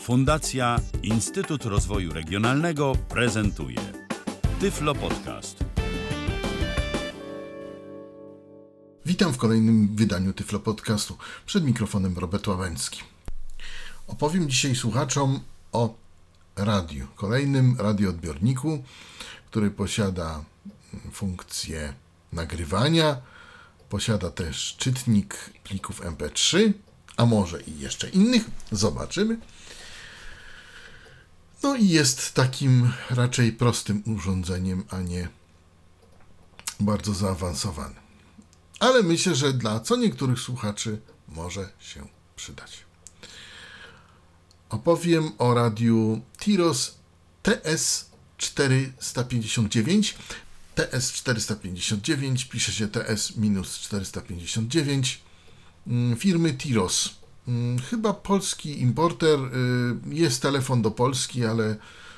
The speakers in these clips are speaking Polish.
Fundacja Instytut Rozwoju Regionalnego prezentuje Tyflo Podcast. Witam w kolejnym wydaniu Tyflo Podcastu. Przed mikrofonem Robert Łabęcki. Opowiem dzisiaj słuchaczom o radiu, kolejnym radioodbiorniku, który posiada funkcję nagrywania, posiada też czytnik plików MP3, a może i jeszcze innych, zobaczymy. No i jest takim raczej prostym urządzeniem, a nie bardzo zaawansowanym. Ale myślę, że dla co niektórych słuchaczy może się przydać. Opowiem o radiu Tiros TS459. TS459 pisze się TS-459 mm, firmy Tiros. Mm, chyba polski importer, y, jest telefon do Polski, ale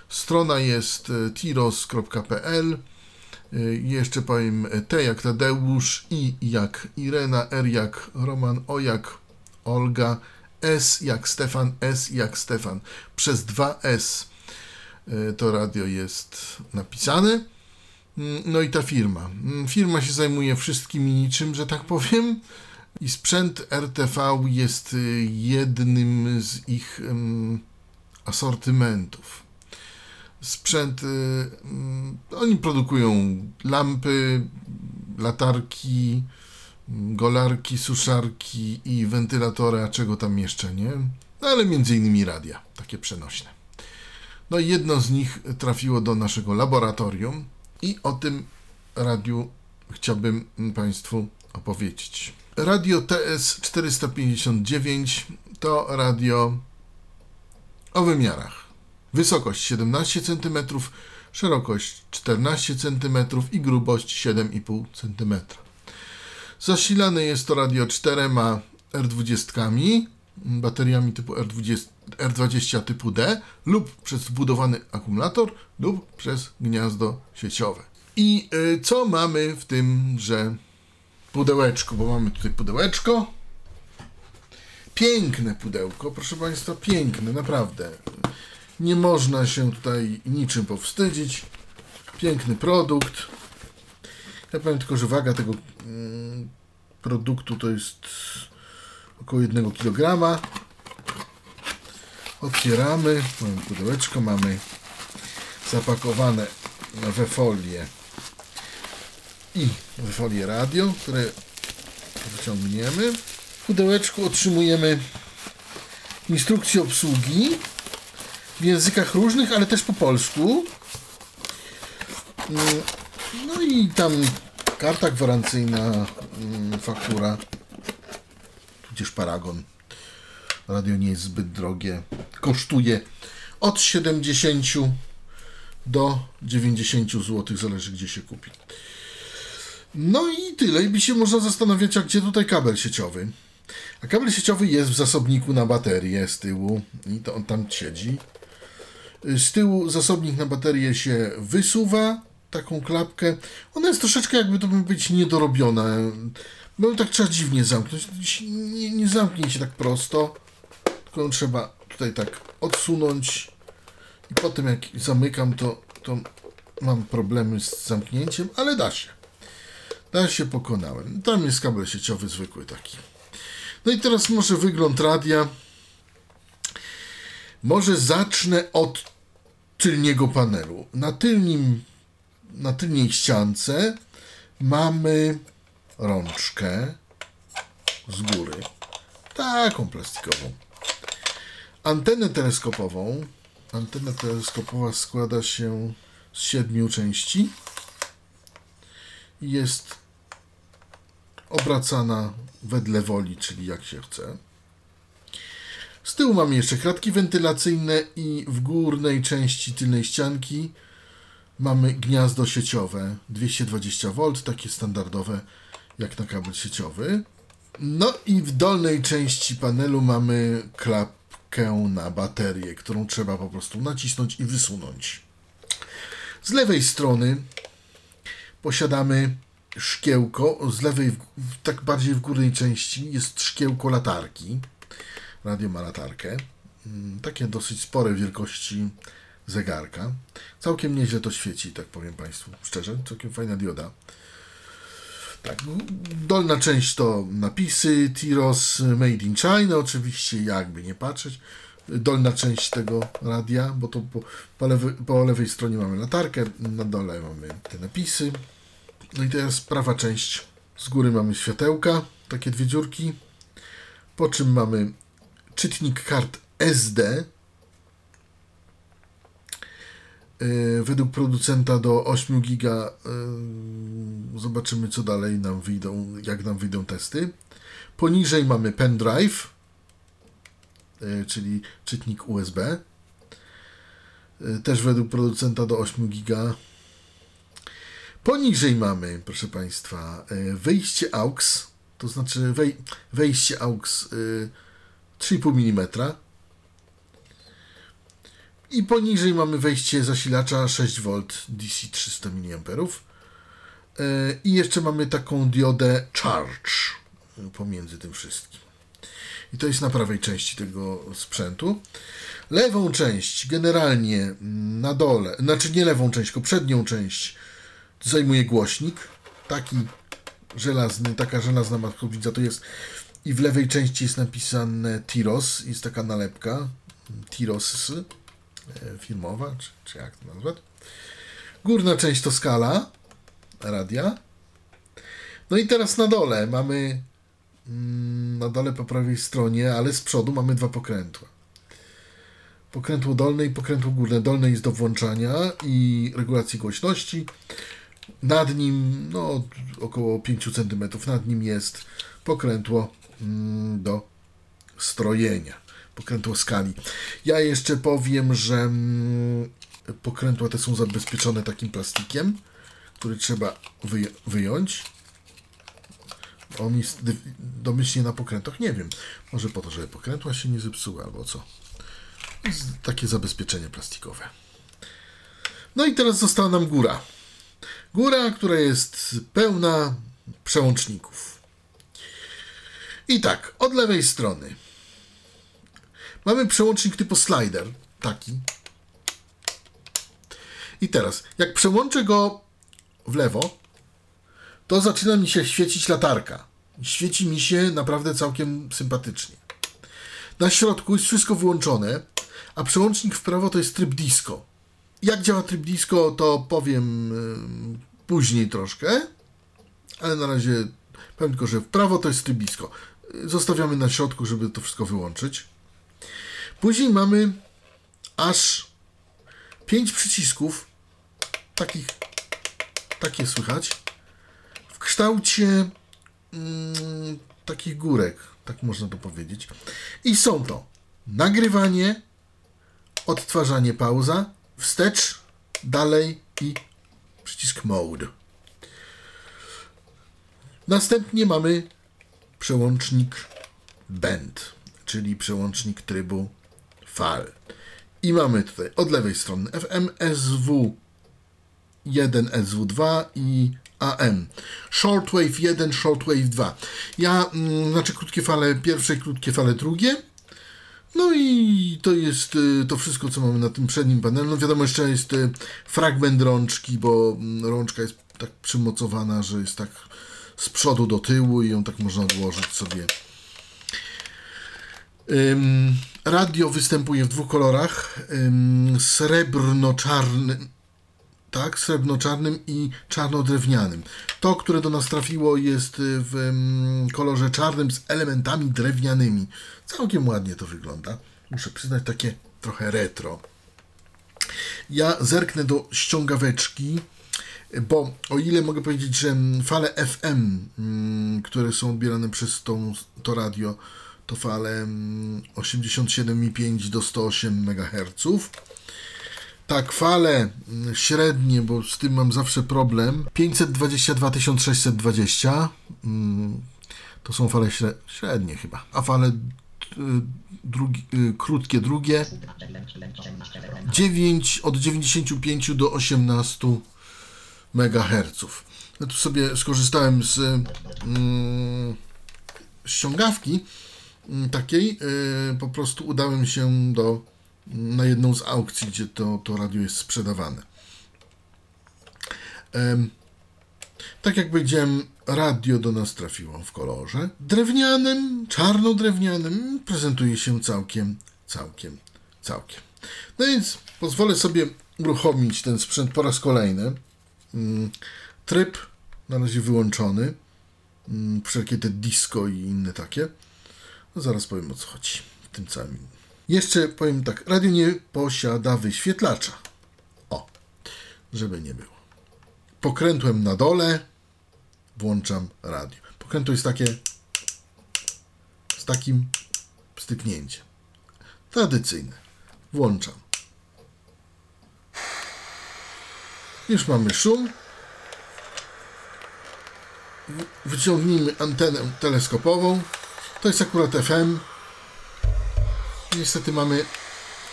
strona jest y, tiros.pl. Y, jeszcze powiem T jak Tadeusz, I jak Irena, R jak Roman, O jak Olga, S jak Stefan, S jak Stefan. Przez dwa S to radio jest napisane. Mm, no i ta firma. Mm, firma się zajmuje wszystkim i niczym, że tak powiem. I sprzęt RTV jest y, jednym z ich asortymentów. Sprzęt, um, oni produkują lampy, latarki, golarki, suszarki i wentylatory, a czego tam jeszcze nie. No ale między innymi radia, takie przenośne. No i jedno z nich trafiło do naszego laboratorium i o tym radiu chciałbym Państwu opowiedzieć. Radio TS-459 to radio o wymiarach. Wysokość 17 cm, szerokość 14 cm i grubość 7,5 cm. Zasilane jest to radio 4 R20, bateriami typu R20, R20 typu D lub przez wbudowany akumulator lub przez gniazdo sieciowe. I y, co mamy w tymże pudełeczku, bo mamy tutaj pudełeczko. Piękne pudełko, proszę Państwa, piękne, naprawdę. Nie można się tutaj niczym powstydzić. Piękny produkt. Ja powiem tylko, że waga tego mm, produktu to jest około 1 kg. Otwieramy, mamy pudełeczko, mamy zapakowane we folię i we folię radio, które wyciągniemy. W pudełeczku otrzymujemy instrukcję obsługi w językach różnych, ale też po polsku. No i tam karta gwarancyjna, mm, faktura, tudzież paragon. Radio nie jest zbyt drogie. Kosztuje od 70 do 90 zł, zależy gdzie się kupi. No i tyle. I by się można zastanawiać, a gdzie tutaj kabel sieciowy. A kabel sieciowy jest w zasobniku na baterię z tyłu i to on tam siedzi. Z tyłu zasobnik na baterię się wysuwa, taką klapkę. Ona jest troszeczkę jakby to by być niedorobiona. No tak trzeba dziwnie zamknąć. Nie, nie zamknie się tak prosto, tylko trzeba tutaj tak odsunąć i potem jak zamykam to, to mam problemy z zamknięciem, ale da się. Da się pokonałem. Tam jest kabel sieciowy zwykły taki. No i teraz może wygląd radia. Może zacznę od tylniego panelu. Na tylnym, na tylnej ściance mamy rączkę z góry. Taką plastikową. Antenę teleskopową. Antena teleskopowa składa się z siedmiu części. Jest obracana wedle woli, czyli jak się chce. Z tyłu mamy jeszcze kratki wentylacyjne i w górnej części tylnej ścianki mamy gniazdo sieciowe 220V, takie standardowe jak na kabel sieciowy. No i w dolnej części panelu mamy klapkę na baterię, którą trzeba po prostu nacisnąć i wysunąć. Z lewej strony posiadamy szkiełko, z lewej, tak bardziej w górnej części jest szkiełko latarki. Radio ma latarkę. mm, takie dosyć spore wielkości zegarka. Całkiem nieźle to świeci, tak powiem Państwu szczerze. Całkiem fajna dioda. Tak, dolna część to napisy Tiros Made in China, oczywiście, jakby nie patrzeć. Dolna część tego radia, bo to po, po, lewej, po lewej stronie mamy latarkę, na dole mamy te napisy. No i teraz prawa część. Z góry mamy światełka, takie dwie dziurki. Po czym mamy czytnik kart SD. Yy, Według producenta do 8 giga yy, zobaczymy co dalej nam wyjdą, jak nam wyjdą testy. Poniżej mamy pendrive, yy, czyli czytnik USB. Też według producenta do 8 giga. Poniżej mamy, proszę Państwa, yy, wyjście AUX, to znaczy wej, wejście AUX yy, 3,5 mm. I poniżej mamy wejście zasilacza 6V DC 300 mA. I jeszcze mamy taką diodę Charge pomiędzy tym wszystkim. I to jest na prawej części tego sprzętu. Lewą część generalnie na dole, znaczy nie lewą część, tylko przednią część zajmuje głośnik. Taki żelazny, taka żelazna matkownica to jest i w lewej części jest napisane Tiros, jest taka nalepka Tiros e, firmowa, czy, czy jak to nazwać. Górna część to skala radia. No i teraz na dole mamy mm, na dole po prawej stronie, ale z przodu mamy dwa pokrętła. Pokrętło dolne i pokrętło górne. Dolne jest do włączania i regulacji głośności. Nad nim, no około 5 cm, nad nim jest pokrętło mm, do strojenia, pokrętło skali. Ja jeszcze powiem, że mm, pokrętła te są zabezpieczone takim plastikiem, który trzeba wyj wyjąć. On jest domyślnie na pokrętach, nie wiem. Może po to, żeby pokrętła się nie zepsuły albo co. Takie zabezpieczenie plastikowe. No i teraz została nam góra. Góra, która jest pełna przełączników. I tak, od lewej strony mamy przełącznik typu slider, taki. I teraz, jak przełączę go w lewo, to zaczyna mi się świecić latarka. Świeci mi się naprawdę całkiem sympatycznie. Na środku jest wszystko wyłączone, a przełącznik w prawo to jest tryb disco. Jak działa tryb disco, to powiem ym, później troszkę, ale na razie powiem tylko, że w prawo to jest tryb disco. Y, Zostawiamy na środku, żeby to wszystko wyłączyć. Później mamy aż pięć przycisków, takich, takie słychać, w kształcie mm, takich górek, tak można to powiedzieć. I są to nagrywanie, odtwarzanie pauza, wstecz, dalej i przycisk mode. Następnie mamy przełącznik band, czyli przełącznik trybu fal. I mamy tutaj od lewej strony FM, SW 1, SW2 i AM. Shortwave 1, Shortwave 2. Ja, mm, znaczy krótkie fale pierwsze krótkie fale drugie. No i to jest y, to wszystko, co mamy na tym przednim panelu. No wiadomo, jeszcze jest y, fragment rączki, bo mm, rączka jest tak przymocowana, że jest tak z przodu do tyłu i ją tak można odłożyć sobie. Radio występuje w dwóch kolorach. Ym, srebrno-czarnym, tak, srebrno-czarnym i czarno-drewnianym. To, które do nas trafiło, jest y, w ym, kolorze czarnym z elementami drewnianymi. Całkiem ładnie to wygląda. Muszę przyznać, takie trochę retro. Ja zerknę do ściągaweczki, bo o ile mogę powiedzieć, że mm, fale FM, mm, które są odbierane przez tą, to radio, to fale mm, 87,5 do 108 MHz. Tak, fale mm, średnie, bo z tym mam zawsze problem. 522 620 mm, to są fale śre- średnie chyba, a fale y, drugi, y, krótkie drugie 9 od 95 do 18 MHz. Ja tu sobie skorzystałem z mm, ściągawki takiej. y, Po prostu udałem się do, na jedną z aukcji, gdzie to, to radio jest sprzedawane. Tak jak powiedziałem, radio do nas trafiło w kolorze drewnianym, czarno-drewnianym. Prezentuje się całkiem, całkiem, całkiem. No więc pozwolę sobie uruchomić ten sprzęt po raz kolejny. Mm, Tryb na razie wyłączony. Mm, Wszelkie te disco i inne takie. No zaraz powiem o co chodzi w tym całym. Jeszcze powiem tak, radio nie posiada wyświetlacza. O, żeby nie było. Pokrętłem na dole włączam radio. Pokrętło jest takie z takim styknięciem. Tradycyjne. Włączam. Już mamy szum. Wyciągnijmy antenę teleskopową. To jest akurat FM. Niestety mamy.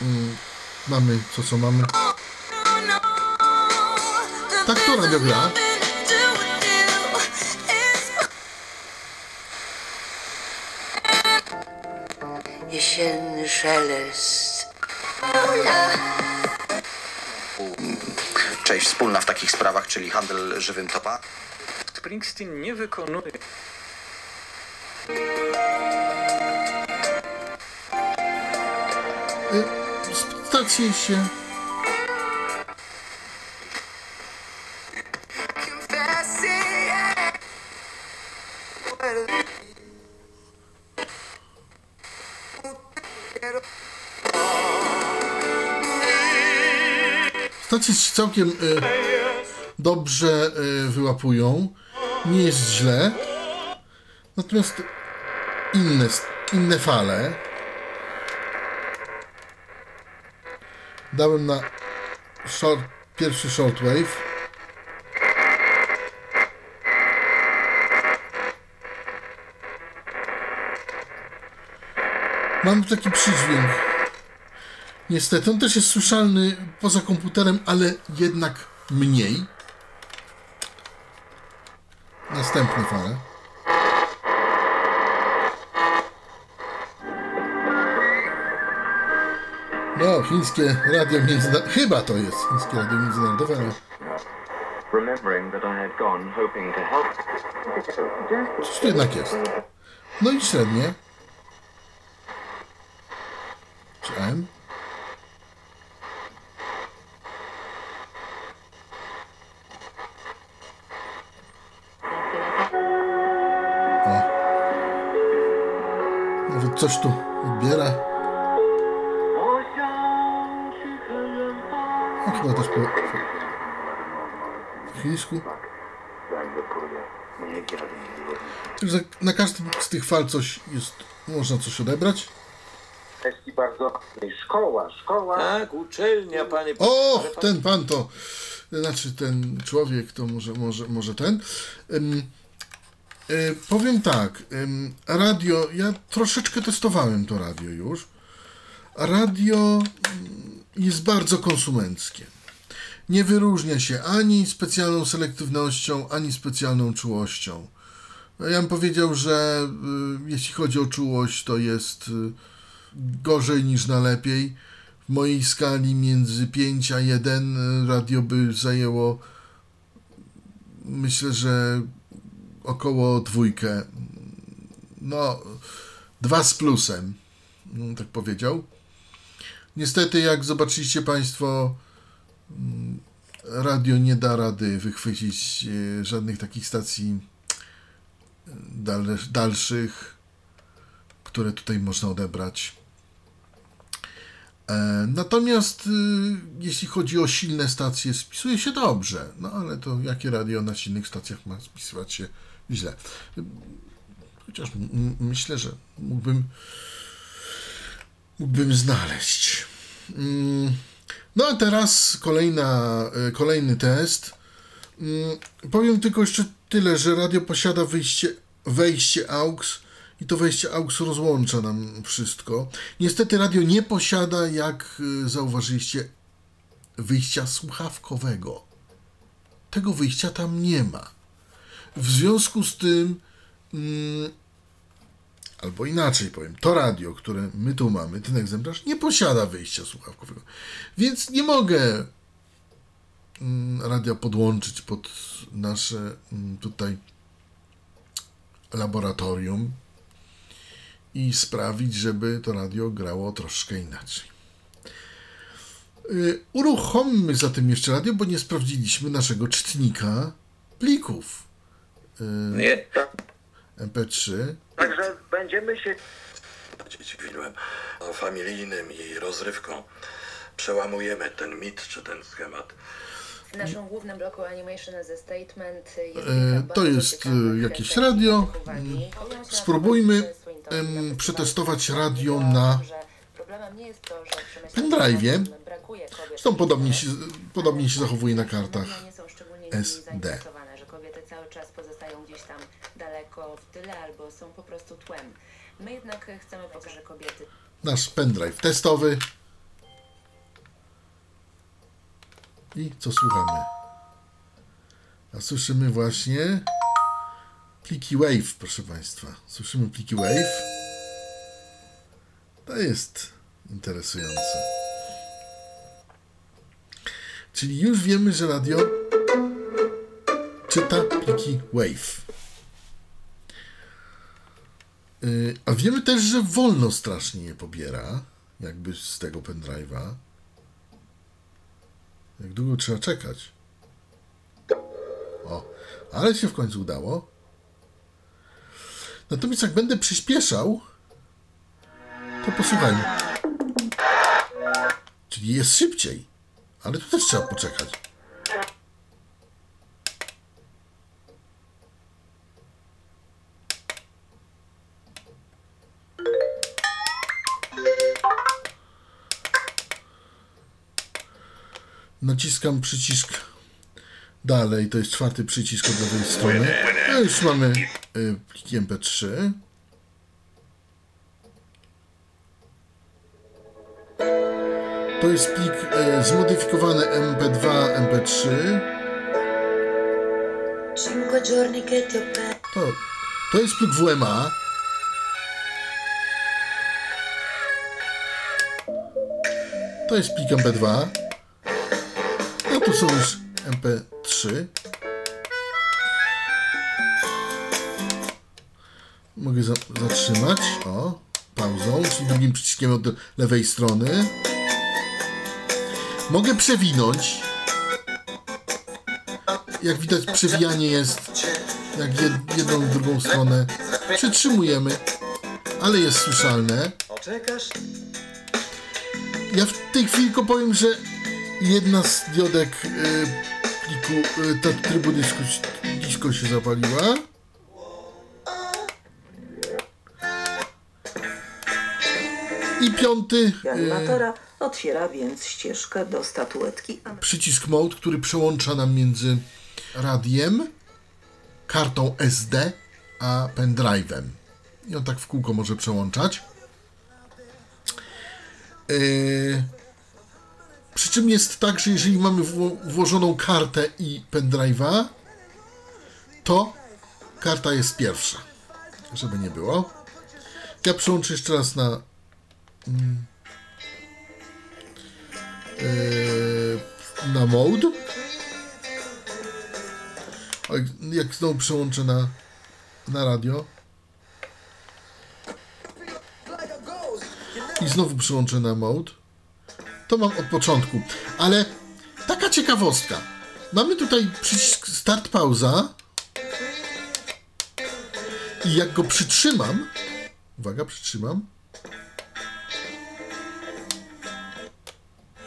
Mm, mamy co co mamy. Tak to radio gra. Jesienny szelest. Część wspólna w takich sprawach, czyli handel żywym topa. Springsteen nie wykonuje Stacje się. Stacje się całkiem y, dobrze y, wyłapują. Nie jest źle. Natomiast inne, inne fale. Dałem na short, pierwszy shortwave. Mam taki przydźwięk. Niestety, on też jest słyszalny poza komputerem, ale jednak mniej. Następne fale. No, chińskie radio międzynarodowe. Chyba to jest chińskie radio międzynarodowe, to help. coś tu jednak jest. No i średnie. Czy M? O. Nawet coś tu No chyba też po, po chińsku. Także na każdym z tych fal coś jest, można coś odebrać. kwestii bardzo szkoła, szkoła. Tak, uczelnia, panie. O, ten pan to, znaczy ten człowiek to może, może, może ten. Ym, y, powiem tak, ym, radio, ja troszeczkę testowałem to radio już. Radio jest bardzo konsumenckie. Nie wyróżnia się ani specjalną selektywnością, ani specjalną czułością. Ja bym powiedział, że y, jeśli chodzi o czułość, to jest y, gorzej niż na lepiej. W mojej skali między 5 a 1 radio by zajęło myślę, że około dwójkę. No, dwa z plusem, tak powiedział. Niestety, jak zobaczyliście Państwo, mm, radio nie da rady wychwycić e, żadnych takich stacji e, dal, dalszych, które tutaj można odebrać. E, Natomiast jeśli chodzi o silne stacje, spisuje się dobrze. No ale to jakie radio na silnych stacjach ma spisywać się źle? Chociaż myślę, że mógłbym, mógłbym znaleźć. Mm, No a teraz kolejna, y, kolejny test. Mm, Powiem tylko jeszcze tyle, że radio posiada wyjście, wejście AUX i to wejście AUX rozłącza nam wszystko. Niestety radio nie posiada, jak y, zauważyliście, wyjścia słuchawkowego. Tego wyjścia tam nie ma. W związku z tym mm, Albo inaczej powiem, to radio, które my tu mamy, ten egzemplarz, nie posiada wyjścia słuchawkowego. Więc nie mogę mm, radia podłączyć pod nasze mm, tutaj laboratorium i sprawić, żeby to radio grało troszkę inaczej. Y, Uruchommy zatem jeszcze radio, bo nie sprawdziliśmy naszego czytnika plików Nie, MP3. Będziemy się Dzieci filmem familijnym i rozrywką. Przełamujemy ten mit czy ten schemat. W naszym głównym bloku Animation as a Statement jest E, to jest, e, jakieś radio. na Spróbujmy, em, przetestować radio na że problemem nie jest to, że w przemyśle pendrive'ie. Zresztą podobnie się, podobnie się zachowuje na kartach. SD. zainteresowane, że kobiety cały czas pozostają gdzieś tam daleko w tyle albo są po prostu tłem. My jednak chcemy pokazać, kobiety Nasz pendrive testowy. I co słuchamy? A słyszymy właśnie pliki Wave, proszę Państwa. Słyszymy pliki Wave. To jest interesujące. Czyli już wiemy, że radio czyta pliki Wave. Yy, A wiemy też, że wolno strasznie je pobiera, jakby z tego pendrive'a. Jak długo trzeba czekać? O, ale się w końcu udało. Natomiast jak będę przyspieszał, to posłuchajmy. Czyli jest szybciej, ale tu też trzeba poczekać. Naciskam przycisk dalej, to jest czwarty przycisk od lewej strony. A już mamy y, pliki MP3. To jest plik y, zmodyfikowany MP2, MP3. Cinque giorni che ti ho perso. To, to jest plik WMA. To jest plik MP2. Tu są już MP3. Mogę za zatrzymać. O, pauzą, czyli drugim przyciskiem od lewej strony. Mogę przewinąć. Jak widać, przewijanie jest jak jed, jedną i drugą stronę. Przytrzymujemy, ale jest słyszalne. Ja w tej chwili tylko powiem, że jedna z diodek y, pliku, y, ta trybu disco, disco się zapaliła. I piąty Animatora otwiera więc ścieżkę do statuetki przycisk mode, który przełącza nam między radiem, kartą SD, a pendrive'em. I on tak w kółko może przełączać. Yy, przy czym jest tak, że jeżeli mamy wło- włożoną kartę i pendrive'a, to karta jest pierwsza. Żeby nie było. Ja przełączę jeszcze raz na yy, na mode. Jak znowu przełączę na, na radio. I znowu przełączę na mode. To mam od początku. Ale taka ciekawostka. Mamy tutaj przycisk start pauza. I jak go przytrzymam. Uwaga, przytrzymam.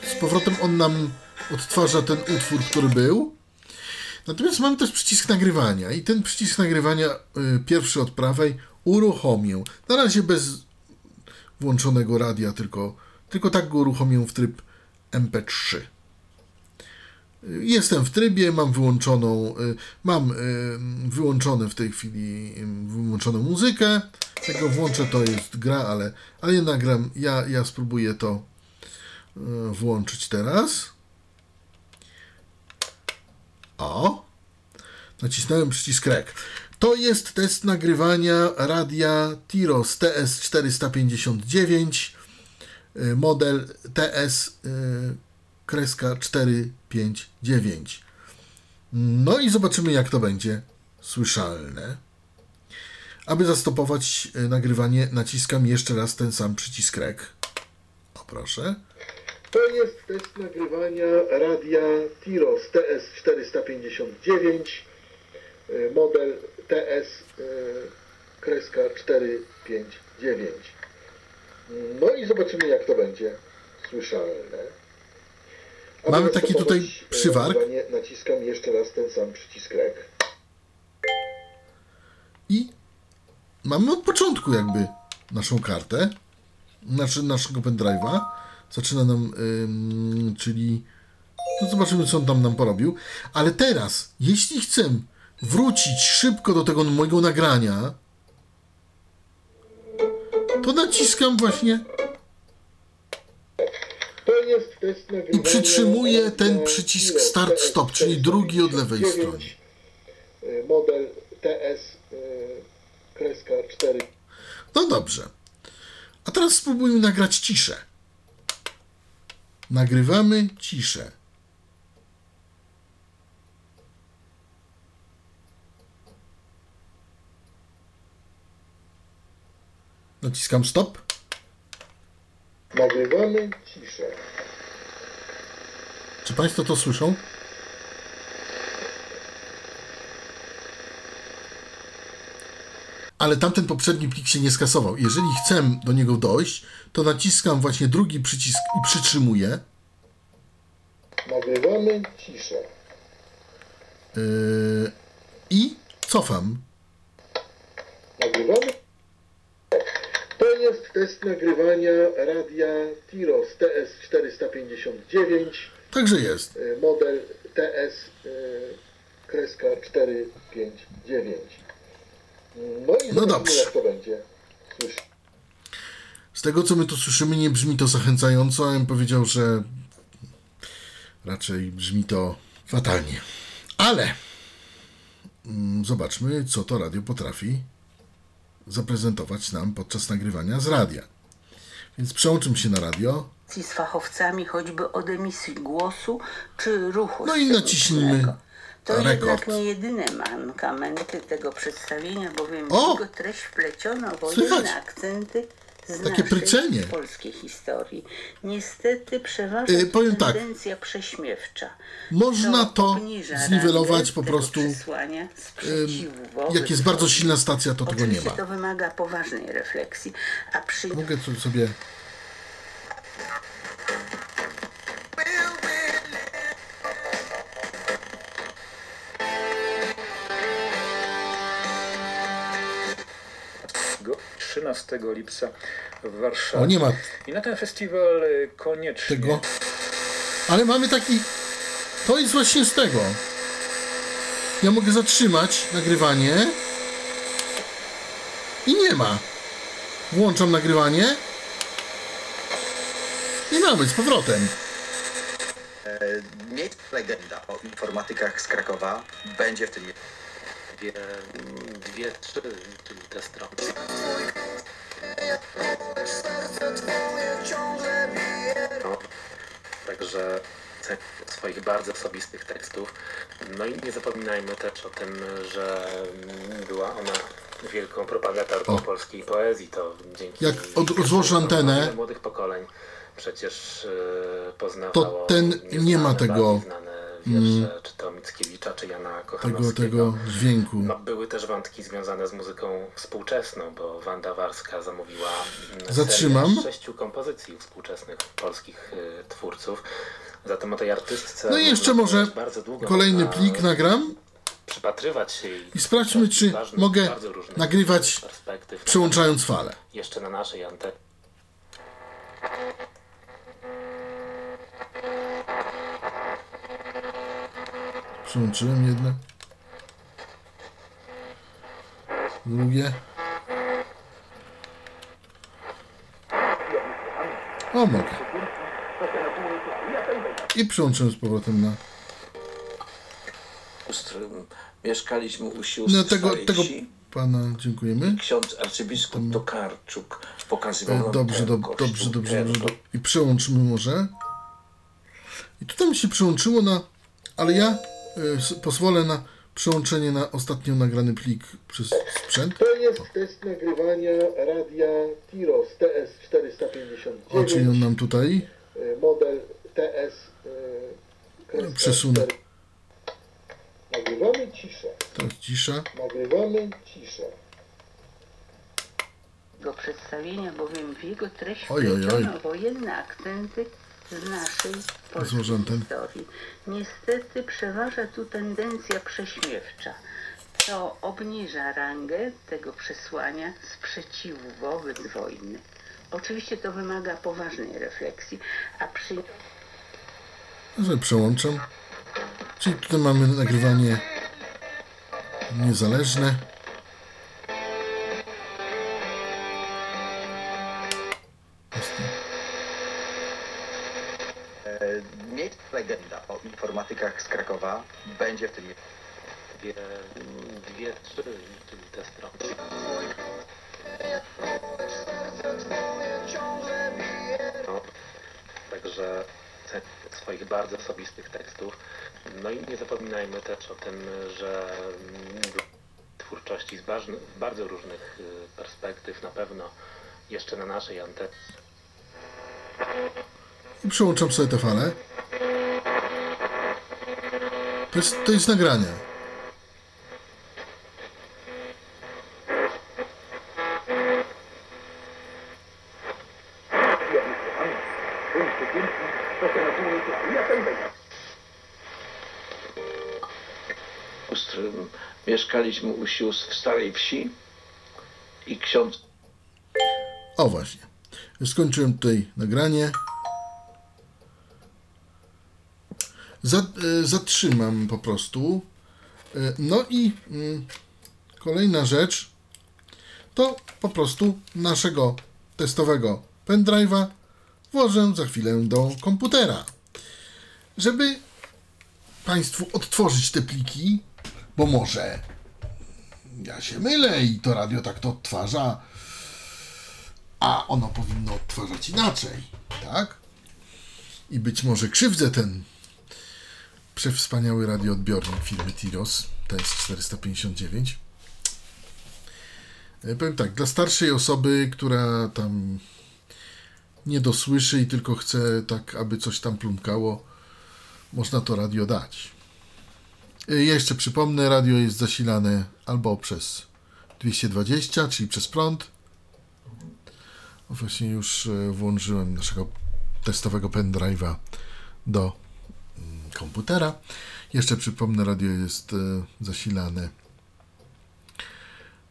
Z powrotem on nam odtwarza ten utwór, który był. Natomiast mamy też przycisk nagrywania i ten przycisk nagrywania, y, pierwszy od prawej, uruchomię. Na razie bez włączonego radia, tylko, tylko tak go uruchomię w tryb MP3. Y, Jestem w trybie, mam wyłączoną, y, mam y, wyłączone w tej chwili wyłączoną muzykę. Jak go włączę, to jest gra, ale, ale ja nagram, ja, ja spróbuję to y, włączyć teraz. O! Nacisnąłem przycisk REC. To jest test nagrywania radia Tiros TS459, y, model TS y, kreska 459. No i zobaczymy, jak to będzie słyszalne. Aby zastopować y, nagrywanie, naciskam jeszcze raz ten sam przycisk REK. O proszę. To jest test nagrywania radia Tiros TS459, y, model TS y, kreska 459. No i zobaczymy, jak to będzie słyszalne. Mamy taki tutaj y, przywark. Naciskam jeszcze raz ten sam przycisk REK. I mamy od początku jakby naszą kartę, naszy, naszego pendrive'a. Zaczyna nam, ym, czyli no zobaczymy, co on tam nam porobił. Ale teraz, jeśli chcę wrócić szybko do tego mojego nagrania, to naciskam właśnie To jest test nagrywania i przytrzymuję ten przycisk Start Stop, czyli drugi od lewej TS459, strony. y, Model TS y, kreska 4. No dobrze. A teraz spróbujmy nagrać ciszę. Nagrywamy ciszę. Naciskam stop. Nagrywamy ciszę. Czy Państwo to słyszą? Ale tamten poprzedni plik się nie skasował. Jeżeli chcę do niego dojść, to naciskam właśnie drugi przycisk i przytrzymuję. Nagrywamy ciszę. Yy, I cofam. Nagrywamy. To jest test nagrywania radia Tiros TS459, Także jest. y, model TS y, kreska 459. No i No dobrze. jak to będzie. Z tego, co my tu słyszymy, nie brzmi to zachęcająco. Ja bym powiedział, że raczej brzmi to fatalnie. Ale mm, zobaczmy, co to radio potrafi zaprezentować nam podczas nagrywania z radia. Więc przełączmy się na radio. z fachowcami choćby od emisji głosu czy ruchu No i naciśnijmy. To rekord. jednak nie jedyne mankamenty tego przedstawienia, bowiem O! w jego treść wpleciono wojenne akcenty z Takie pryczenie. polskiej historii. Niestety przeważa Yy, powiem tak. tendencja prześmiewcza. Można to obniża zniwelować po prostu, przesłania wobec Jak jest bardzo silna stacja, to tego nie ma. to wymaga poważnej refleksji, a przy Mogę sobie. 13 lipca w Warszawie. O, nie ma I na ten festiwal y, koniecznie tego. Ale mamy taki. To jest właśnie z tego. Ja mogę zatrzymać nagrywanie. I nie ma. Włączam nagrywanie. I mamy z powrotem. Miejsce legenda o informatykach z Krakowa będzie w tym dwie, dwie trzy, czyli te strony. No, także swoich bardzo osobistych tekstów. No i nie zapominajmy też o tym, że była ona wielką propagatorką O. polskiej poezji. To dzięki Jak od- odłożę antenę, młodych pokoleń przecież e, poznawało To ten nie ma tego, znane wiersze, czy to Mickiewicza, czy Jana Tego, Kochanowskiego. tego dźwięku. No, były też wątki związane z muzyką współczesną, bo Wanda Warska zamówiła mm, Zatrzymam. sześciu kompozycji współczesnych polskich y, twórców. Zatem o tej artystce No i jeszcze może kolejny plik nagram Przypatrywać się jej i sprawdźmy, czy ważnych, mogę nagrywać przełączając fale. Jeszcze na naszej antenie. Przełączyłem jedno. Drugie. O, mogę. I przełączyłem z powrotem na Mieszkaliśmy u sił No tego, tego pana dziękujemy. Ksiądz arcybiskup Tokarczuk E, pokazywał nam Dobrze, ten kościół, dobrze, dobrze, ten dobrze. I przełączymy może. I tutaj mi się przełączyło na. Ale ja pozwolę na przełączenie na ostatnio nagrany plik przez sprzęt. To jest test nagrywania radia Tiros TS459. O, czyli on nam tutaj y, model TS y, kreska przesunę. 4. Nagrywamy ciszę. Tak, cisza. Nagrywamy ciszę. Jego przedstawienia, bowiem w jego treść Oj, oj, oj. wpleciono wojenne akcenty z naszej polskiej historii. Niestety przeważa tu tendencja prześmiewcza, co obniża rangę tego przesłania sprzeciwu wobec wojny. Oczywiście to wymaga poważnej refleksji, a przy Że przełączam. Czyli tutaj mamy nagrywanie niezależne. Legenda o informatykach z Krakowa będzie w tym miejscu. Dwie, dwie trzy, czyli te strony. No, także swoich bardzo osobistych tekstów. No i nie zapominajmy też o tym, że twórczości z bardzo, różnych y, perspektyw na pewno jeszcze na naszej antenie. I przełączam sobie tę falę. To jest, to jest nagranie. Mieszkaliśmy u sióstr w Starej Wsi i ksiądz O właśnie. Skończyłem tutaj nagranie. Zatrzymam po prostu. E, no i mm, kolejna rzecz to po prostu naszego testowego pendrive'a włożę za chwilę do komputera. Żeby Państwu odtworzyć te pliki, bo może ja się mylę i to radio tak to odtwarza, a ono powinno odtwarzać inaczej, tak? I być może krzywdzę ten przewspaniały radioodbiornik firmy Tiros TS459. E, Powiem tak, dla starszej osoby, która tam nie dosłyszy i tylko chce tak, aby coś tam plumkało, można to radio dać. E, Jeszcze przypomnę, radio jest zasilane albo przez 220, czyli przez prąd. Właśnie już e, włączyłem naszego testowego pendrive'a do komputera. Jeszcze przypomnę, radio jest e, zasilane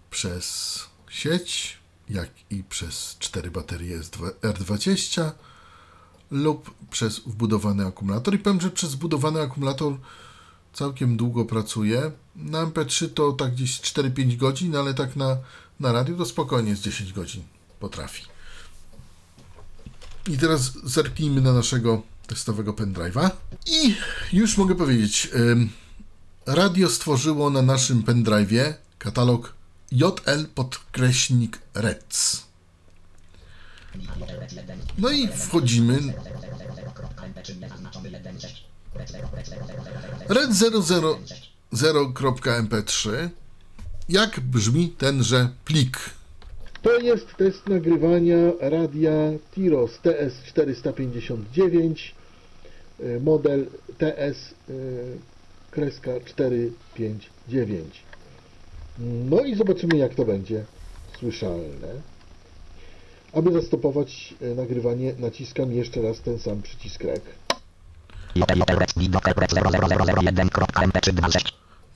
przez sieć, jak i przez cztery baterie S2 R20 lub przez wbudowany akumulator. I powiem, że przez wbudowany akumulator całkiem długo pracuje. Na MP3 to tak gdzieś 4-5 godzin, ale tak na, na radio to spokojnie z 10 godzin potrafi. I teraz zerknijmy na naszego testowego pendrive'a. I już mogę powiedzieć, radio stworzyło na naszym pendrive'ie katalog JL podkreśnik REC. No i wchodzimy. Red 000.mp3. Jak brzmi tenże plik? To jest test nagrywania radia Tiros TS459, y, model TS y, kreska 459. No i zobaczymy jak to będzie słyszalne. Aby zastopować y, nagrywanie naciskam jeszcze raz ten sam przycisk REC.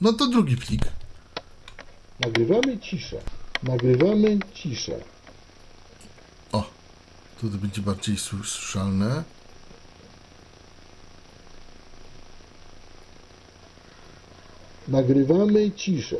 No to drugi plik. Nagrywamy ciszę. Nagrywamy ciszę. O, to będzie bardziej słyszalne. Nagrywamy ciszę.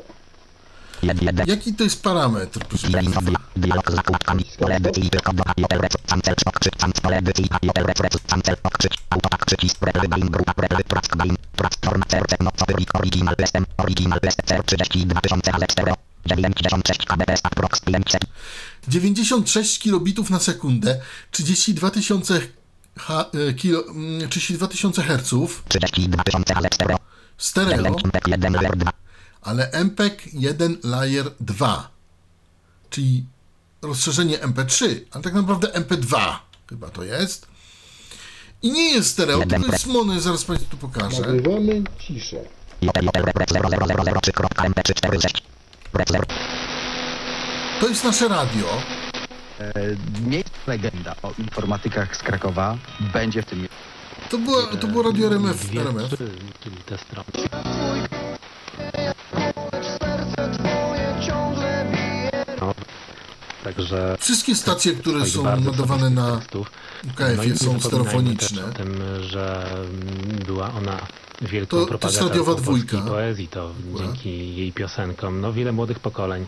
Jaki to jest parametr, proszę Państwa? Dialog z zakładkami. Pole edycji tylko do AIOL rec. Cancel czpok krzyk. Cancel pole edycji AIOL rec. rec. Cancel krzyk. Autopak przycisk. Replay bain grupa. Replay track bain. Track form CRC. Co wynik original lesem. Original les CR 32 tysiące ale 4. 96 kbps approx 500. 96 kilobitów na sekundę, 32 tysiące ha, e, kilo, mm, 32 tysiące herców, 32 tysiące ale 4. stereo, MPEG 1 layer 2. ale MPEG 1 Layer 2, czyli rozszerzenie MP3, ale tak naprawdę MP2 chyba to jest. I nie jest stereo, tylko jest mono, zaraz Państwu tu pokażę. Nagrywamy ciszę. To jest nasze radio. Miejsce legenda o informatykach z Krakowa będzie w tym To było, to było radio RMF. RMF. Także Wszystkie stacje, które są nadawane na. UKF-ie No są stereofoniczne. o tym, że była ona wielką To- radiowa polskiej poezji. To Akurat. dzięki jej piosenkom no, wiele młodych pokoleń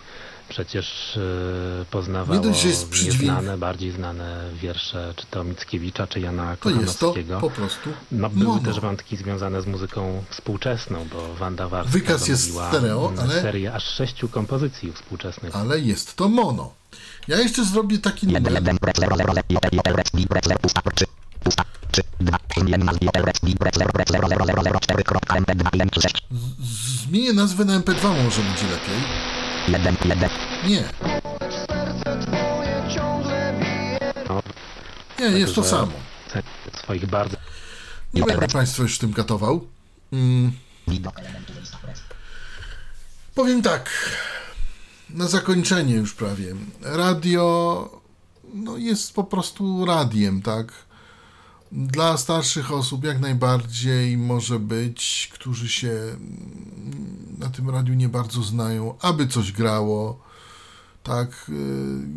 przecież e, poznawało że jest nieznane, bardziej znane wiersze, czy to Mickiewicza, czy Jana To jest to Kochanowskiego. po prostu No, były mono. też wątki związane z muzyką współczesną, bo Wanda Warska Wykaz jest stereo, ale- serię aż sześciu kompozycji współczesnych. Ale jest to mono. Ja jeszcze zrobię taki numer. Z- Zmienię nazwę na MP2 może będzie lepiej. Nie. No, Nie, jest to samo. Swoich bardzo Nie będę Państwa już tym katował. Mm. Powiem tak. Na zakończenie już prawie. Radio no, jest po prostu radiem, tak? Dla starszych osób jak najbardziej może być, którzy się na tym radiu nie bardzo znają, aby coś grało. Tak,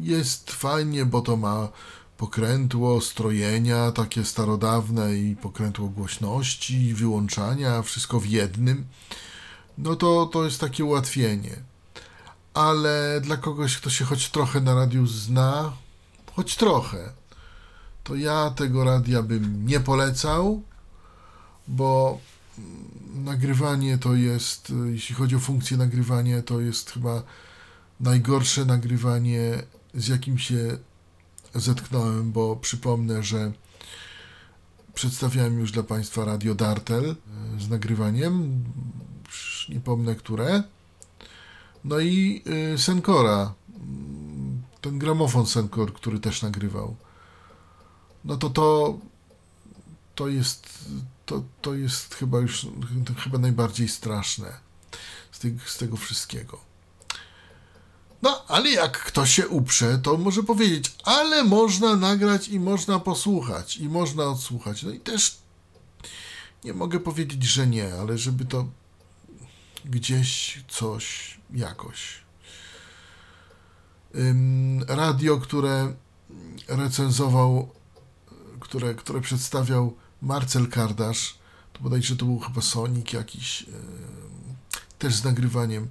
jest fajnie, bo to ma pokrętło strojenia takie starodawne i pokrętło głośności wyłączania, wszystko w jednym. No to, to jest takie ułatwienie. Ale dla kogoś, kto się choć trochę na radiu zna, choć trochę, to ja tego radia bym nie polecał, bo nagrywanie to jest, jeśli chodzi o funkcję nagrywania, to jest chyba najgorsze nagrywanie, z jakim się zetknąłem, bo przypomnę, że przedstawiałem już dla Państwa Radio Dartel y, z nagrywaniem, nie pomnę które. No i y, Senkora, ten gramofon Senkor, który też nagrywał. No to to, to jest, to, to jest chyba już chyba najbardziej straszne z, tych, z tego wszystkiego. No, ale jak ktoś się uprze, to może powiedzieć, ale można nagrać i można posłuchać, i można odsłuchać. No i też nie mogę powiedzieć, że nie, ale żeby to gdzieś coś jakoś. Radio, które recenzował, które, które przedstawiał Marcel Kardasz, to bodajże to był chyba Sonic jakiś, też z nagrywaniem.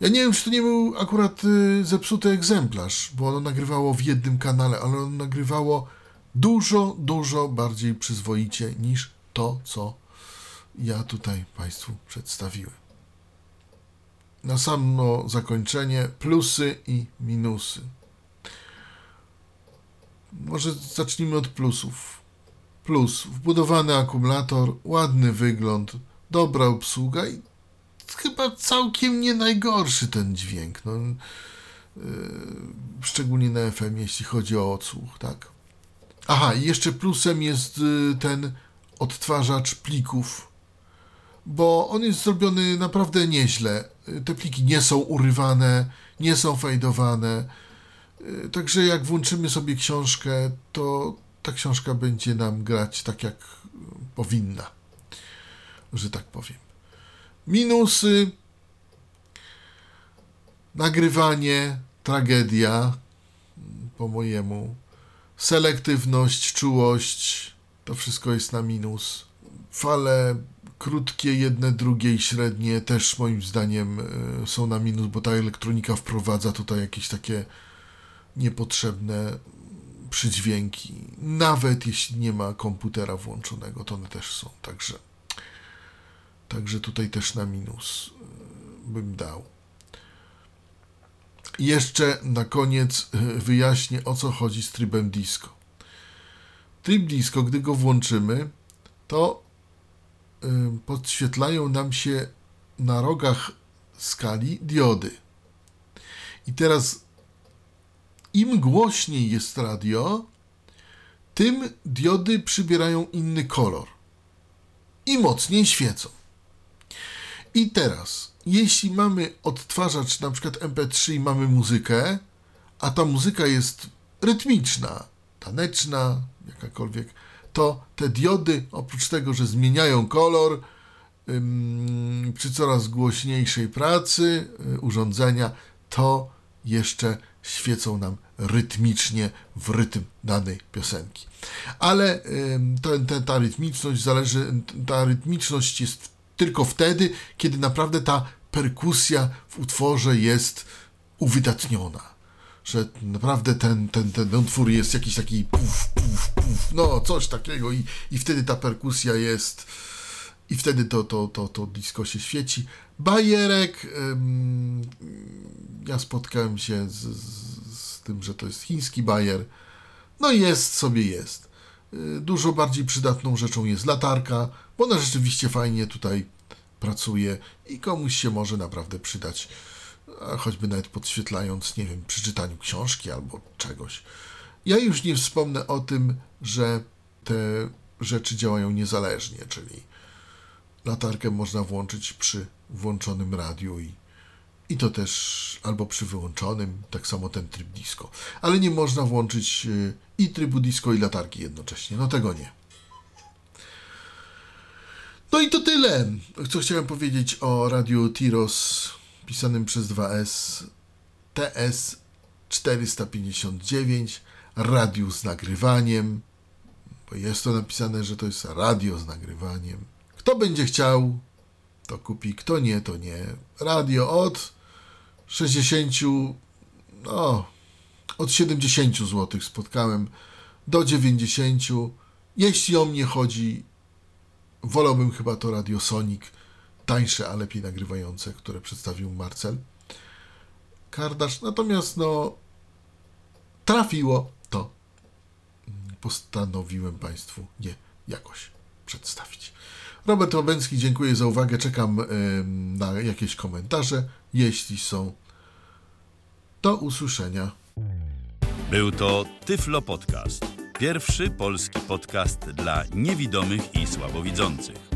Ja nie wiem, czy to nie był akurat y, zepsuty egzemplarz, bo ono nagrywało w jednym kanale, ale ono nagrywało dużo, dużo bardziej przyzwoicie niż to, co ja tutaj Państwu przedstawiłem. Na samo zakończenie plusy i minusy. Może zacznijmy od plusów. Plus, wbudowany akumulator, ładny wygląd, dobra obsługa i chyba całkiem nie najgorszy ten dźwięk. No, yy, szczególnie na FM, jeśli chodzi o odsłuch, tak. Aha, i jeszcze plusem jest y, ten odtwarzacz plików, bo on jest zrobiony naprawdę nieźle. Te pliki nie są urywane, nie są fejdowane. Y, Także jak włączymy sobie książkę, to ta książka będzie nam grać tak, jak powinna, że tak powiem. Minusy. Nagrywanie, tragedia, po mojemu. Selektywność, czułość, to wszystko jest na minus. Fale krótkie, jedne, drugie i średnie też moim zdaniem y, są na minus, bo ta elektronika wprowadza tutaj jakieś takie niepotrzebne przydźwięki. Nawet jeśli nie ma komputera włączonego, to one też są. Także, także tutaj też na minus y, bym dał. Jeszcze na koniec y, wyjaśnię o co chodzi z trybem disco. Tryb disco, gdy go włączymy, to podświetlają nam się na rogach skali diody. I teraz im głośniej jest radio, tym diody przybierają inny kolor i mocniej świecą. I teraz, jeśli mamy odtwarzacz na przykład MP3 i mamy muzykę, a ta muzyka jest rytmiczna, taneczna, jakakolwiek, to te diody, oprócz tego, że zmieniają kolor, przy coraz głośniejszej pracy y, urządzenia, to jeszcze świecą nam rytmicznie w rytm danej piosenki. Ale ta rytmiczność zależy, ta rytmiczność jest tylko wtedy, kiedy naprawdę ta perkusja w utworze jest uwydatniona. Że naprawdę ten, ten, ten utwór jest jakiś taki puf, puf, puf, no coś takiego i, i wtedy ta perkusja jest i wtedy to, to, to, to disco się świeci. Bajerek, ym, ja spotkałem się z, z, z, tym, że to jest chiński bajer. No jest sobie jest. Y, dużo bardziej przydatną rzeczą jest latarka, bo ona rzeczywiście fajnie tutaj pracuje i komuś się może naprawdę przydać, choćby nawet podświetlając, nie wiem, przy czytaniu książki albo czegoś. Ja już nie wspomnę o tym, że te rzeczy działają niezależnie, czyli latarkę można włączyć przy włączonym radiu i, i to też albo przy wyłączonym, tak samo ten tryb disco. Ale nie można włączyć y, i trybu disco i latarki jednocześnie. No tego nie. No i to tyle, co chciałem powiedzieć o radiu Tiros pisanym przez 2S TS 459 radiu z nagrywaniem, bo jest to napisane, że to jest radio z nagrywaniem. Kto będzie chciał, to kupi, kto nie, to nie. Radio od 60, no, od 70 zł spotkałem do 90. Jeśli o mnie chodzi, wolałbym chyba to Radio Sonic, tańsze, a lepiej nagrywające, które przedstawił Marcel Kardasz. Natomiast, no, trafiło to. Postanowiłem Państwu je jakoś przedstawić. Robert Łabęcki, dziękuję za uwagę. Czekam na jakieś komentarze. Jeśli są, do usłyszenia. Był to Tyflo Podcast. Pierwszy polski podcast dla niewidomych i słabowidzących.